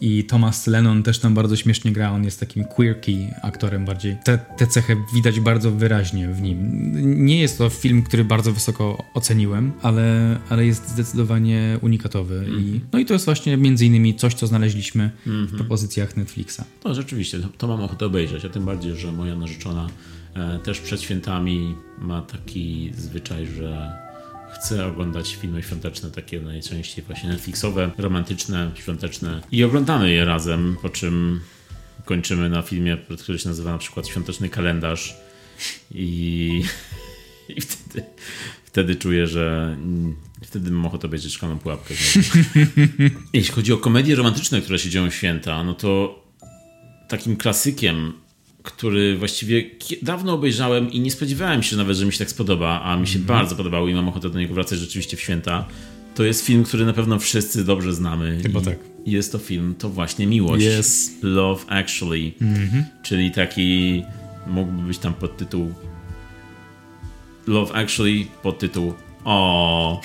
i Thomas Lennon też tam bardzo śmiesznie gra, on jest takim quirky aktorem bardziej. Te, te cechy widać bardzo wyraźnie w nim. Nie jest to film, który bardzo wysoko oceniłem, ale, ale jest zdecydowanie unikatowy. Mm -hmm. I, mhm. no i to jest właśnie między innymi coś, co znaleźliśmy mm -hmm. w propozycjach Netflixa. No rzeczywiście, to mam ochotę obejrzeć, a tym bardziej, że moja narzeczona też przed świętami ma taki zwyczaj, że chcę oglądać filmy świąteczne, takie najczęściej właśnie Netflixowe, romantyczne, świąteczne i oglądamy je razem, po czym kończymy na filmie, który się nazywa na przykład Świąteczny Kalendarz i, [laughs] i wtedy, wtedy czuję, że wtedy mam ochotę obejrzeć szklaną pułapkę. [laughs] Jeśli chodzi o komedie romantyczne, które się dzieją święta, no to takim klasykiem który właściwie dawno obejrzałem i nie spodziewałem się nawet, że mi się tak spodoba, a mi się mm. bardzo podobał i mam ochotę do niego wracać rzeczywiście w święta. To jest film, który na pewno wszyscy dobrze znamy. Chyba tak. Jest to film, to właśnie miłość. Yes. Love Actually. Mm -hmm. Czyli taki, mógłby być tam podtytuł Love Actually, podtytuł O.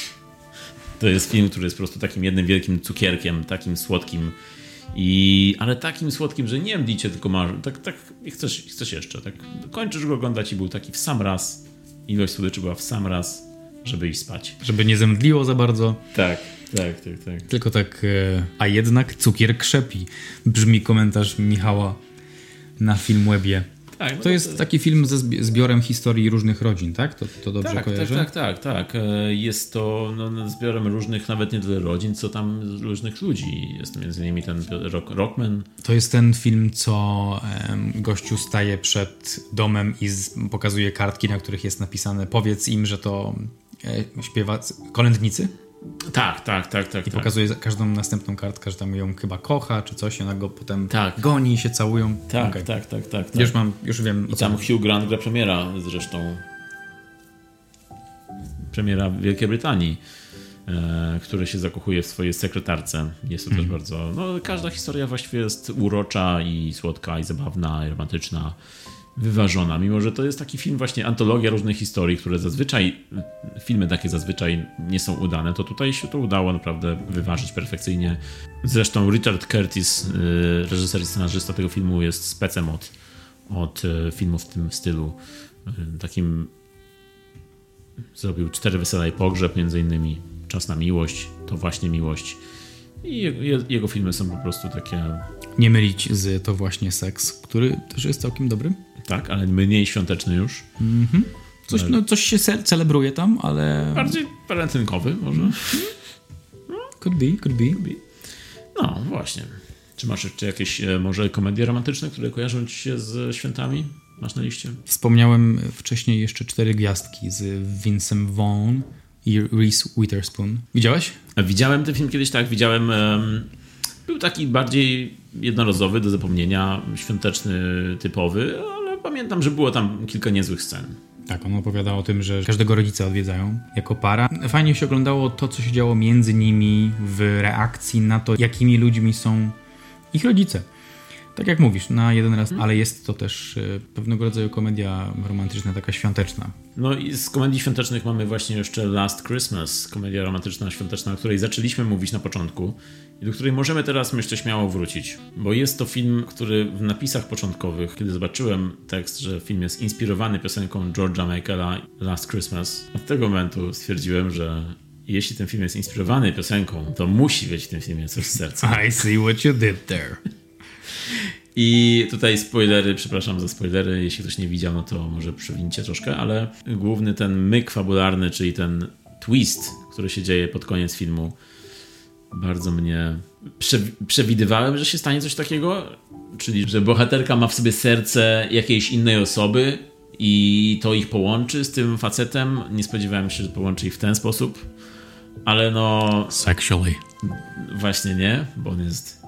[laughs] to jest film, który jest po prostu takim jednym wielkim cukierkiem, takim słodkim i, ale takim słodkim, że nie mdlicie, tylko masz, tak, tak chcesz, chcesz jeszcze, tak kończysz go oglądać i był taki w sam raz, ilość słodyczy była w sam raz, żeby iść spać. Żeby nie zemdliło za bardzo. Tak, tak, tak, tak. Tylko tak, e, a jednak cukier krzepi, brzmi komentarz Michała na Filmwebie. Tak, no to jest to... taki film ze zbiorem historii różnych rodzin, tak? To, to dobrze tak, kojarzę? Tak, tak, tak, tak. Jest to no, zbiorem różnych, nawet nie tyle rodzin, co tam różnych ludzi. Jest między innymi ten rock, Rockman. To jest ten film, co gościu staje przed domem i z, pokazuje kartki, na których jest napisane powiedz im, że to e, śpiewa kolędnicy? Tak, tak, tak, tak. I tak. pokazuje każdą następną kartkę, że tam ją chyba kocha, czy coś, ona go potem tak. goni i się całują. Tak, okay. tak, tak, tak, tak. Już mam, już wiem. I tam Hugh Grant gra premiera zresztą. Premiera Wielkiej Brytanii, e, który się zakochuje w swojej sekretarce. Jest to też mhm. bardzo. No, każda historia właściwie jest urocza i słodka, i zabawna, i romantyczna wyważona, mimo że to jest taki film właśnie antologia różnych historii, które zazwyczaj, filmy takie zazwyczaj nie są udane, to tutaj się to udało naprawdę wyważyć perfekcyjnie. Zresztą Richard Curtis, y, reżyser i scenarzysta tego filmu jest specem od, od y, filmów w tym stylu. Y, takim zrobił Cztery Wesela i Pogrzeb między innymi, Czas na miłość, to właśnie miłość. I jego, filmy są po prostu takie... Nie mylić z To właśnie seks, który też jest całkiem dobry. Tak, ale mniej świąteczny już. Mhm. Coś, no, coś się celebruje tam, ale... Bardziej walentynkowy może. Could be, could be. Could be. No, właśnie. Czy masz jeszcze jakieś e, może komedie romantyczne, które kojarzą ci się z świętami? Masz na liście? Wspomniałem wcześniej jeszcze cztery gwiazdki z Vincent Vaughn i Reese Witherspoon. Widziałeś? Widziałem ten film kiedyś, tak. Widziałem... Um, był taki bardziej jednorazowy, do zapomnienia, świąteczny, typowy, pamiętam, że było tam kilka niezłych scen. Tak, on opowiada o tym, że każdego rodzica odwiedzają jako para. Fajnie się oglądało to, co się działo między nimi w reakcji na to, jakimi ludźmi są ich rodzice. Tak jak mówisz, na jeden raz, ale jest to też e, pewnego rodzaju komedia romantyczna, taka świąteczna. No i z komedii świątecznych mamy właśnie jeszcze Last Christmas, komedia romantyczna, świąteczna, o której zaczęliśmy mówić na początku i do której możemy teraz, myślę, śmiało wrócić. Bo jest to film, który w napisach początkowych, kiedy zobaczyłem tekst, że film jest inspirowany piosenką George'a Michaela Last Christmas, od tego momentu stwierdziłem, że jeśli ten film jest inspirowany piosenką, to musi być w tym filmie coś z serca. I see what you did there. [laughs] I tutaj spoilery, przepraszam za spoilery, jeśli ktoś nie widział, no to może przewincie troszkę, ale główny ten myk fabularny, czyli ten twist, który się dzieje pod koniec filmu, bardzo mnie prze, przewidywałem, że się stanie coś takiego, czyli że bohaterka ma w sobie serce jakiejś innej osoby i to ich połączy z tym facetem. Nie spodziewałem się, że połączy ich w ten sposób, ale no. Sexually. Właśnie nie, bo on jest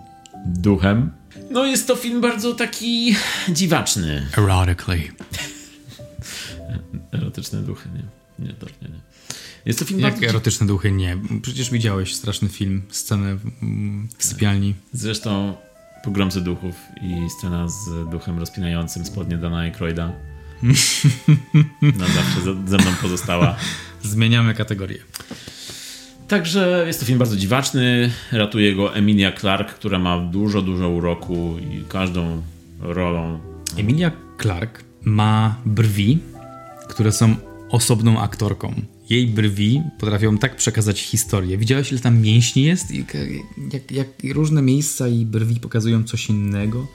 duchem. No jest to film bardzo taki dziwaczny. Erotically. Erotyczne duchy, nie. Nie, to nie, nie. Jest to film Jak bardzo... erotyczne duchy? Nie. Przecież widziałeś straszny film, scenę w sypialni. Zresztą Pogromcy Duchów i scena z duchem rozpinającym spodnie Dana Aykroyda. [laughs] Na zawsze ze, ze mną pozostała. Zmieniamy kategorię. Także jest to film bardzo dziwaczny. Ratuje go Emilia Clark, która ma dużo, dużo uroku i każdą rolą. Emilia Clark ma brwi, które są osobną aktorką. Jej brwi potrafią tak przekazać historię. Widziałeś, ile tam mięśni jest? I jak, jak różne miejsca i brwi pokazują coś innego.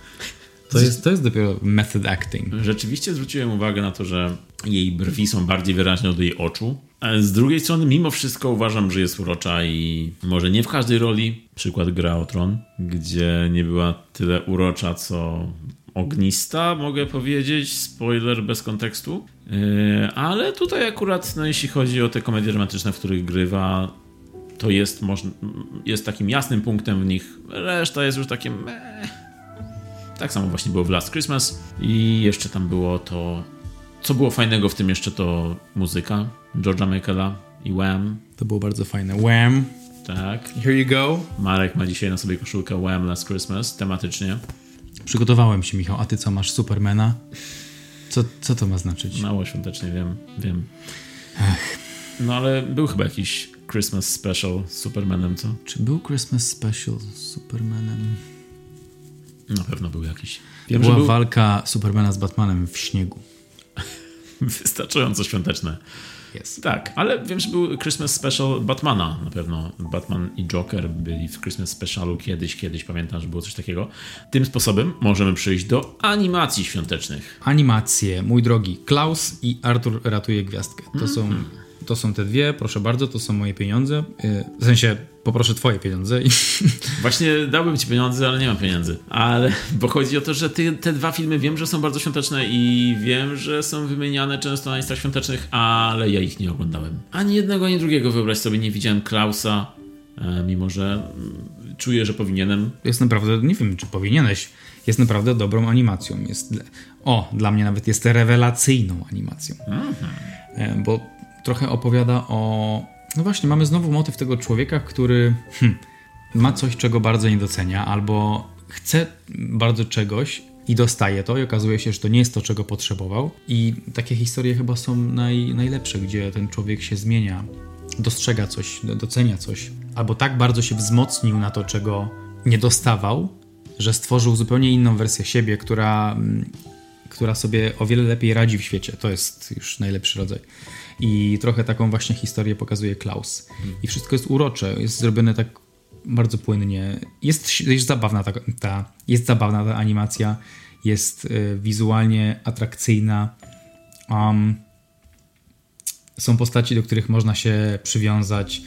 To jest, to jest dopiero method acting. Rzeczywiście zwróciłem uwagę na to, że jej brwi są bardziej wyraźne od jej oczu. Ale z drugiej strony, mimo wszystko uważam, że jest urocza i może nie w każdej roli. Przykład Gra o Tron, gdzie nie była tyle urocza, co ognista, mogę powiedzieć. Spoiler bez kontekstu. Yy, ale tutaj akurat, no, jeśli chodzi o te komedie romantyczne, w których grywa, to jest, jest takim jasnym punktem w nich. Reszta jest już takie meh. Tak samo właśnie było w Last Christmas. I jeszcze tam było to. Co było fajnego w tym jeszcze to muzyka George'a Michaela i Wham. To było bardzo fajne. Wham. Tak. Here you go. Marek ma dzisiaj na sobie koszulkę Wham Last Christmas tematycznie. Przygotowałem się, Michał. A ty co, masz Supermana? Co, co to ma znaczyć? Mało świątecznie, wiem, wiem. Ach. No ale był chyba jakiś Christmas Special z Supermanem, co? Czy był Christmas Special z Supermanem? Na pewno był jakiś. Wiem, Była był... walka Supermana z Batmanem w śniegu. [laughs] Wystarczająco świąteczne. Yes. Tak, ale wiem, że był Christmas Special Batmana na pewno. Batman i Joker byli w Christmas Specialu kiedyś, kiedyś pamiętam, że było coś takiego. Tym sposobem możemy przejść do animacji świątecznych. Animacje, mój drogi. Klaus i Arthur ratuje gwiazdkę. To mm -hmm. są mhm. To są te dwie, proszę bardzo, to są moje pieniądze. Y, w sensie, poproszę twoje pieniądze. [laughs] Właśnie dałbym ci pieniądze, ale nie mam pieniędzy. Ale, bo chodzi o to, że ty, te dwa filmy wiem, że są bardzo świąteczne i wiem, że są wymieniane często na listach świątecznych, ale ja ich nie oglądałem. Ani jednego, ani drugiego, wyobraź sobie, nie widziałem Klausa, e, mimo że mm, czuję, że powinienem. Jest naprawdę, nie wiem, czy powinieneś. Jest naprawdę dobrą animacją. Jest, o, dla mnie nawet jest rewelacyjną animacją. Mhm. E, bo trochę opowiada o. No właśnie, mamy znowu motyw tego człowieka, który hm, ma coś, czego bardzo nie docenia, albo chce bardzo czegoś i dostaje to, i okazuje się, że to nie jest to, czego potrzebował. I takie historie chyba są naj, najlepsze, gdzie ten człowiek się zmienia, dostrzega coś, docenia coś, albo tak bardzo się wzmocnił na to, czego nie dostawał, że stworzył zupełnie inną wersję siebie, która, która sobie o wiele lepiej radzi w świecie. To jest już najlepszy rodzaj. I trochę taką właśnie historię pokazuje Klaus. I wszystko jest urocze, jest zrobione tak bardzo płynnie. Jest, jest, zabawna, ta, ta, jest zabawna ta animacja, jest y, wizualnie atrakcyjna. Um, są postaci, do których można się przywiązać.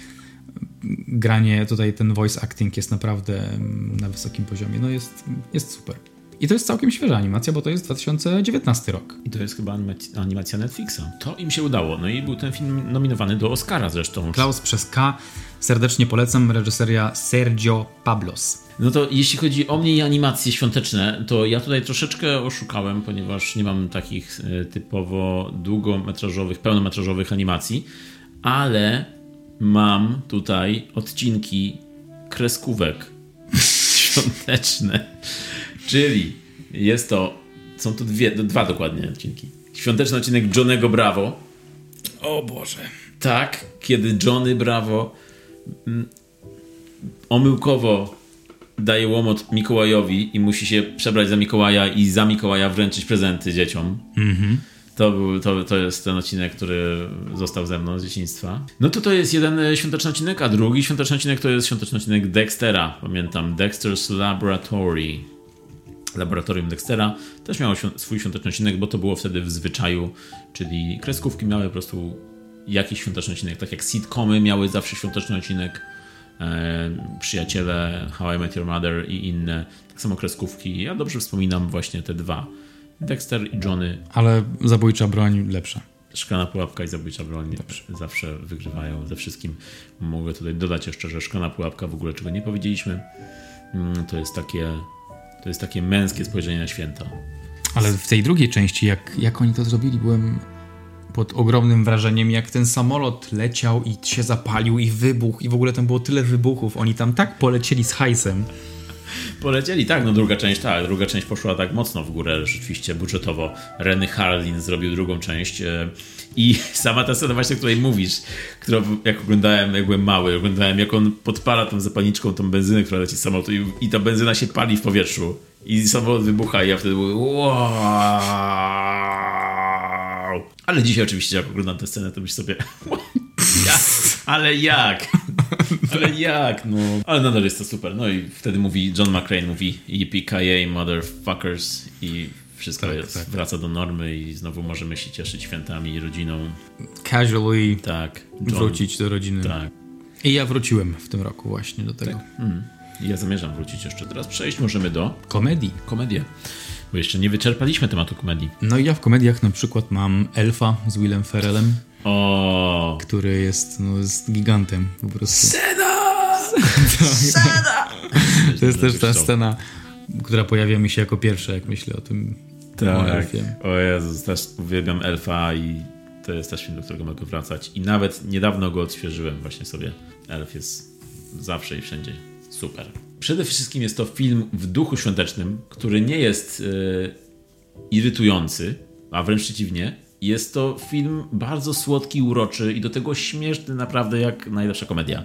Granie, tutaj ten voice acting jest naprawdę mm, na wysokim poziomie. No jest, jest super. I to jest całkiem świeża animacja, bo to jest 2019 rok. I to jest chyba animacja Netflixa. To im się udało. No i był ten film nominowany do Oscara zresztą. Klaus przez K. Serdecznie polecam. Reżyseria Sergio Pablos. No to jeśli chodzi o mnie i animacje świąteczne, to ja tutaj troszeczkę oszukałem, ponieważ nie mam takich e, typowo długometrażowych, pełnometrażowych animacji, ale mam tutaj odcinki kreskówek [laughs] świąteczne Czyli jest to, są to dwie, dwa dokładnie odcinki. Świąteczny odcinek Johnego Bravo. O Boże. Tak, kiedy Johnny Bravo mm, omyłkowo daje łomot Mikołajowi i musi się przebrać za Mikołaja i za Mikołaja wręczyć prezenty dzieciom. Mhm. To, był, to, to jest ten odcinek, który został ze mną z dzieciństwa. No to to jest jeden świąteczny odcinek, a drugi świąteczny odcinek to jest świąteczny odcinek Dextera. Pamiętam, Dexter's Laboratory laboratorium Dextera też miało swój świąteczny odcinek, bo to było wtedy w zwyczaju, czyli kreskówki miały po prostu jakiś świąteczny odcinek, tak jak sitcomy miały zawsze świąteczny odcinek, e, Przyjaciele, How I Met Your Mother i inne, tak samo kreskówki. Ja dobrze wspominam właśnie te dwa, Dexter i Johnny. Ale zabójcza broń lepsza. Szklana pułapka i zabójcza broń Dobrze. zawsze wygrywają ze wszystkim. Mogę tutaj dodać jeszcze, że szklana pułapka w ogóle czego nie powiedzieliśmy. Mm, to jest takie to jest takie męskie spojrzenie na święta. Ale w tej drugiej części, jak, jak oni to zrobili, byłem pod ogromnym wrażeniem, jak ten samolot leciał i się zapalił i wybuchł i w ogóle tam było tyle wybuchów. Oni tam tak polecieli z hajsem. Polecieli, tak, no druga część, tak, druga część poszła tak mocno w górę, rzeczywiście budżetowo. Renny Harlin zrobił drugą część e, i [laughs] sama ta scena właśnie, o której mówisz, którą jak oglądałem, jak byłem mały, oglądałem jak on podpala tą zapalniczką tą benzynę, która leci z samolotu i, i ta benzyna się pali w powietrzu i samolot wybucha i ja wtedy mówię wow. Ale dzisiaj oczywiście jak oglądam tę scenę, to myślę sobie [laughs] jak? ale jak? [laughs] Ale jak? No. Ale nadal jest to super. No i wtedy mówi, John McClane mówi yippee motherfuckers i wszystko Tak, jest, tak. wraca do normy i znowu możemy się cieszyć świętami i rodziną. Casually Tak. John, wrócić do rodziny. Tak. I ja wróciłem w tym roku właśnie do tego. I ja zamierzam wrócić jeszcze. Teraz przejść możemy do Komedii. komedii. Bo jeszcze nie wyczerpaliśmy tematu komedii. No i ja w komediach na przykład mam Elfa z Willem Ferrellem, O, który jest, no, jest gigantem po prostu. Scena! [laughs] To jest też ta scena, która pojawia mi się jako pierwsza, jak myślę o tym o Tak. Elfie. O Jezus, też uwielbiam Elfa i to jest też film, do którego mogę wracać. I nawet niedawno go odświeżyłem właśnie sobie. Elf jest zawsze i wszędzie super. Przede wszystkim jest to film w duchu świątecznym, który nie jest e, irytujący, a wręcz przeciwnie. Jest to film bardzo słodki, uroczy i do tego śmieszny naprawdę jak najlepsza komedia.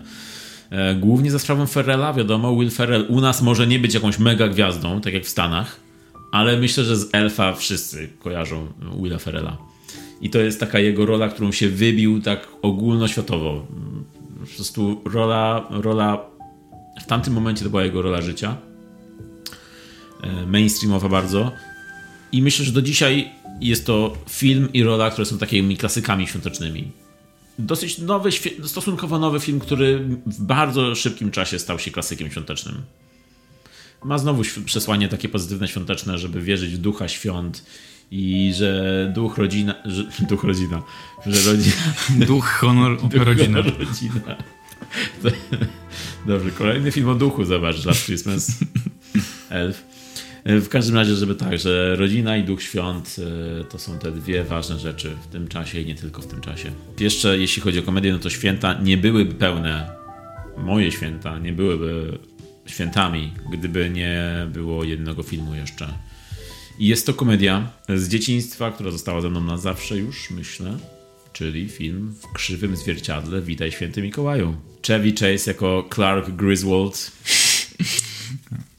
E, Głównie za sprawą Ferrella, wiadomo, Will Ferrell u nas może nie być jakąś mega gwiazdą, tak jak w Stanach, ale myślę, że z Elfa wszyscy kojarzą Willa Ferrella. I to jest taka jego rola, którą się wybił tak ogólnoświatowo. Po prostu rola, rola w tamtym momencie to była jego rola życia. E, Mainstreamowa bardzo. I myślę, że do dzisiaj jest to film i rola, które są takimi klasykami świątecznymi. Dosyć nowy, stosunkowo nowy film, który w bardzo szybkim czasie stał się klasykiem świątecznym. Ma znowu przesłanie takie pozytywne, świąteczne, żeby wierzyć w ducha świąt i że duch rodzina, że, [laughs] duch rodzina, że rodzina, [laughs] Duch, honor, [laughs] rodzina. rodzina. Dobrze, kolejny film o duchu, zobacz, Last Christmas, Elf. W każdym razie, żeby tak, że rodzina i duch świąt e, to są te dwie ważne rzeczy w tym czasie i nie tylko w tym czasie. Jeszcze jeśli chodzi o komedię, no to święta nie byłyby pełne, moje święta nie byłyby świętami, gdyby nie było jednego filmu jeszcze. I jest to komedia z dzieciństwa, która została ze mną na zawsze już, myślę. Czyli film w krzywym zwierciadle Witaj Święty Mikołaju. Chevy Chase jako Clark Griswold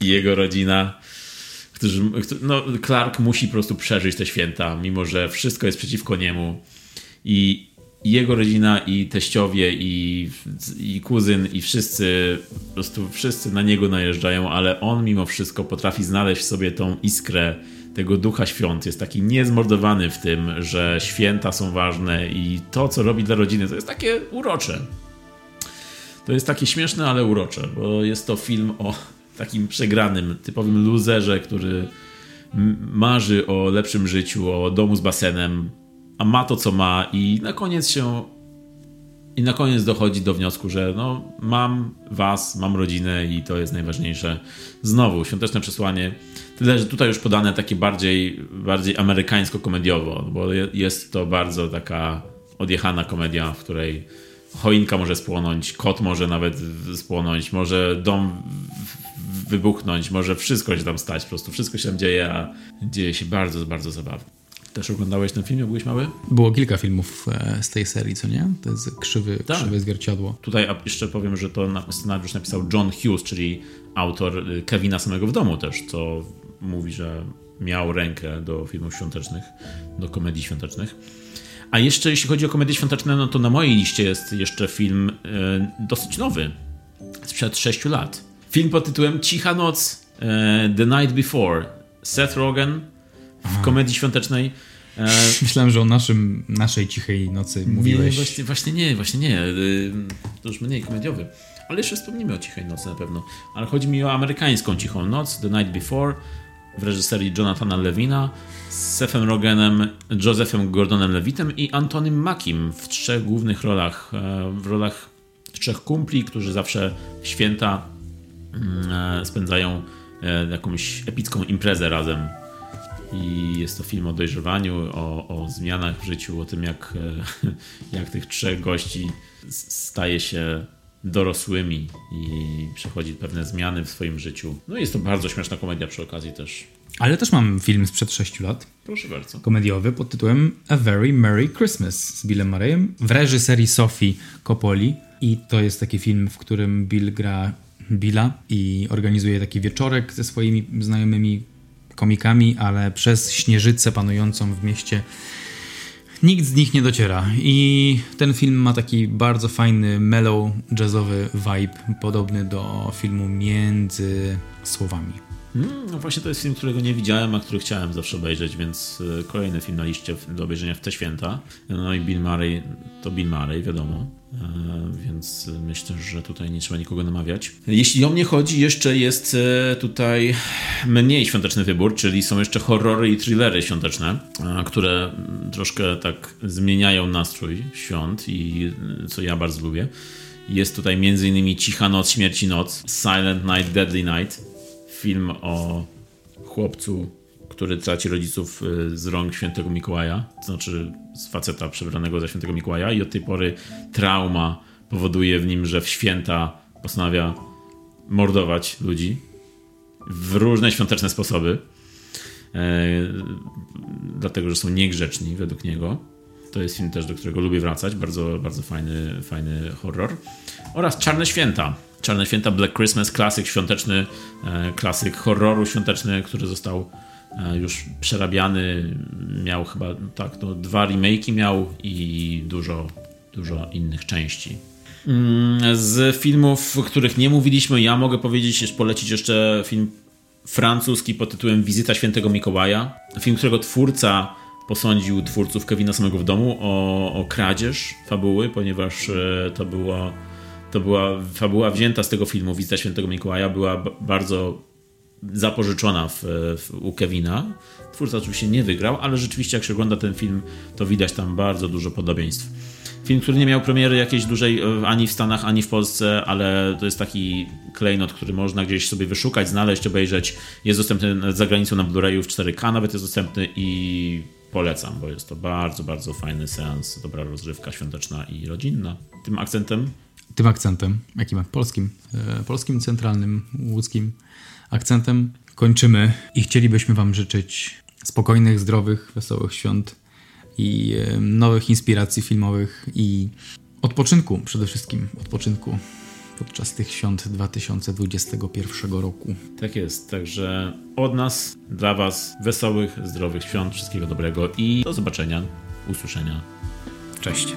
i jego rodzina, którzy, no, Clark musi po prostu przeżyć te święta, mimo że wszystko jest przeciwko niemu. I jego rodzina, i teściowie, i, i kuzyn, i wszyscy, po prostu wszyscy na niego najeżdżają, ale on mimo wszystko potrafi znaleźć w sobie tą iskrę tego ducha świąt. Jest taki niezmordowany w tym, że święta są ważne i to, co robi dla rodziny, to jest takie urocze. To jest takie śmieszne, ale urocze, bo jest to film o takim przegranym, typowym luzerze, który marzy o lepszym życiu, o domu z basenem, a ma to, co ma i na koniec się i na koniec dochodzi do wniosku, że no mam was, mam rodzinę i to jest najważniejsze. Znowu, świąteczne przesłanie. Tyle, że tutaj już podane takie bardziej, bardziej amerykańsko-komediowo, bo je- jest to bardzo taka odjechana komedia, w której choinka może spłonąć, kot może nawet spłonąć, może dom wybuchnąć, może wszystko się tam stać, po prostu wszystko się tam dzieje, a dzieje się bardzo, bardzo zabawnie. Też oglądałeś ten film, jak byłeś mały? Było kilka filmów e, z tej serii, co nie? To jest krzywy, Tak. krzywe zwierciadło. Tutaj jeszcze powiem, że to na- scenariusz napisał John Hughes, czyli autor y, Kevina samego w domu też, co mówi, że miał rękę do filmów świątecznych, do komedii świątecznych. A jeszcze jeśli chodzi o komedie świąteczne, no to na mojej liście jest jeszcze film y, dosyć nowy, sprzed 6 lat. Film pod tytułem Cicha noc, y, The Night Before. Seth Rogen w komedii świątecznej. E, [laughs] Myślałem, że o naszym, naszej cichej nocy mówiłeś. nie, właśnie, właśnie nie, właśnie nie. Y, To już mniej komediowy. Ale jeszcze wspomnimy o Cichej Nocy na pewno. Ale chodzi mi o amerykańską Cichą Noc, The Night Before, w reżyserii Jonathana Levina, z Sethem Rogenem, Josephem Gordonem Levitem i Antonym Mackiem w trzech głównych rolach. e, W rolach trzech kumpli, którzy zawsze święta e, spędzają e, jakąś epicką imprezę razem. I jest to film o dojrzewaniu, o, o zmianach w życiu, o tym, jak, e, [laughs] jak tych trzech gości staje się dorosłymi i przechodzi pewne zmiany w swoim życiu. No jest to bardzo śmieszna komedia przy okazji też. Ale też mam film sprzed 6 lat. Proszę bardzo. Komediowy pod tytułem A Very Merry Christmas z Billem Murrayem w reżyserii Sophie Coppoli. I to jest taki film, w którym Bill gra Billa i organizuje taki wieczorek ze swoimi znajomymi komikami, ale przez śnieżycę panującą w mieście nikt z nich nie dociera. I ten film ma taki bardzo fajny, mellow, jazzowy vibe, podobny do filmu Między Słowami. Hmm, no właśnie to jest film, którego nie widziałem, a który chciałem zawsze obejrzeć, więc y, kolejny film na liście do obejrzenia w te święta. No i Bill Murray to Bill Murray, wiadomo. E, więc myślę, że tutaj nie trzeba nikogo namawiać. Jeśli o mnie chodzi, jeszcze jest e, tutaj mniej świąteczny wybór, czyli są jeszcze horrory i thrillery świąteczne, e, które troszkę tak zmieniają nastrój świąt i co ja bardzo lubię. Jest tutaj m.in. Cicha Noc, Śmierci Noc, Silent Night, Deadly Night, film o chłopcu, który traci rodziców y, z rąk świętego Mikołaja, to znaczy z faceta przebranego za świętego Mikołaja i od tej pory trauma powoduje w nim, że w święta postanawia mordować ludzi w różne świąteczne sposoby, e, dlatego, że są niegrzeczni według niego. To jest film też, do którego lubię wracać, bardzo, bardzo fajny, fajny horror. Oraz Czarne Święta, Czarne Święta Black Christmas, klasyk świąteczny, e, klasyk horroru świąteczny, który został e, już przerabiany. Miał chyba tak, no, dwa remake'i miał i dużo, dużo innych części. Mm, z filmów, o których nie mówiliśmy, ja mogę powiedzieć, polecić jeszcze film francuski pod tytułem Wizyta Świętego Mikołaja. Film, którego twórca posądził twórców Kevina samego w domu o, o kradzież fabuły, ponieważ e, to było to była fabuła wzięta z tego filmu Wizyta Świętego Mikołaja, była bardzo zapożyczona w, w, u Kevina. Twórca oczywiście nie wygrał, ale rzeczywiście jak się ogląda ten film, to widać tam bardzo dużo podobieństw. Film, który nie miał premiery jakiejś dużej e, ani w Stanach, ani w Polsce, ale to jest taki klejnot, który można gdzieś sobie wyszukać, znaleźć, obejrzeć. Jest dostępny za granicą na Blu-rayu w 4K, nawet jest dostępny i polecam, bo jest to bardzo, bardzo fajny seans, dobra rozrywka świąteczna i rodzinna. Tym akcentem tym akcentem, jakim polskim, e, polskim, centralnym, łódzkim akcentem kończymy i chcielibyśmy Wam życzyć spokojnych, zdrowych, wesołych świąt i e, nowych inspiracji filmowych i odpoczynku przede wszystkim, odpoczynku podczas tych świąt 2021 roku. Tak jest, także od nas, dla Was wesołych, zdrowych świąt, wszystkiego dobrego i do zobaczenia, usłyszenia. Cześć.